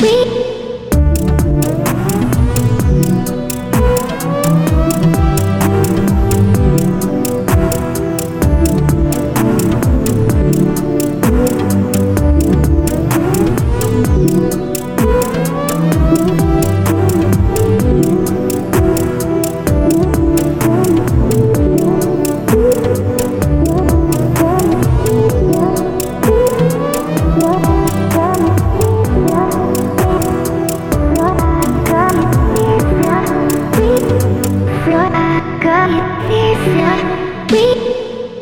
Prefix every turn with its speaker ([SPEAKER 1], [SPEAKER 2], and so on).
[SPEAKER 1] We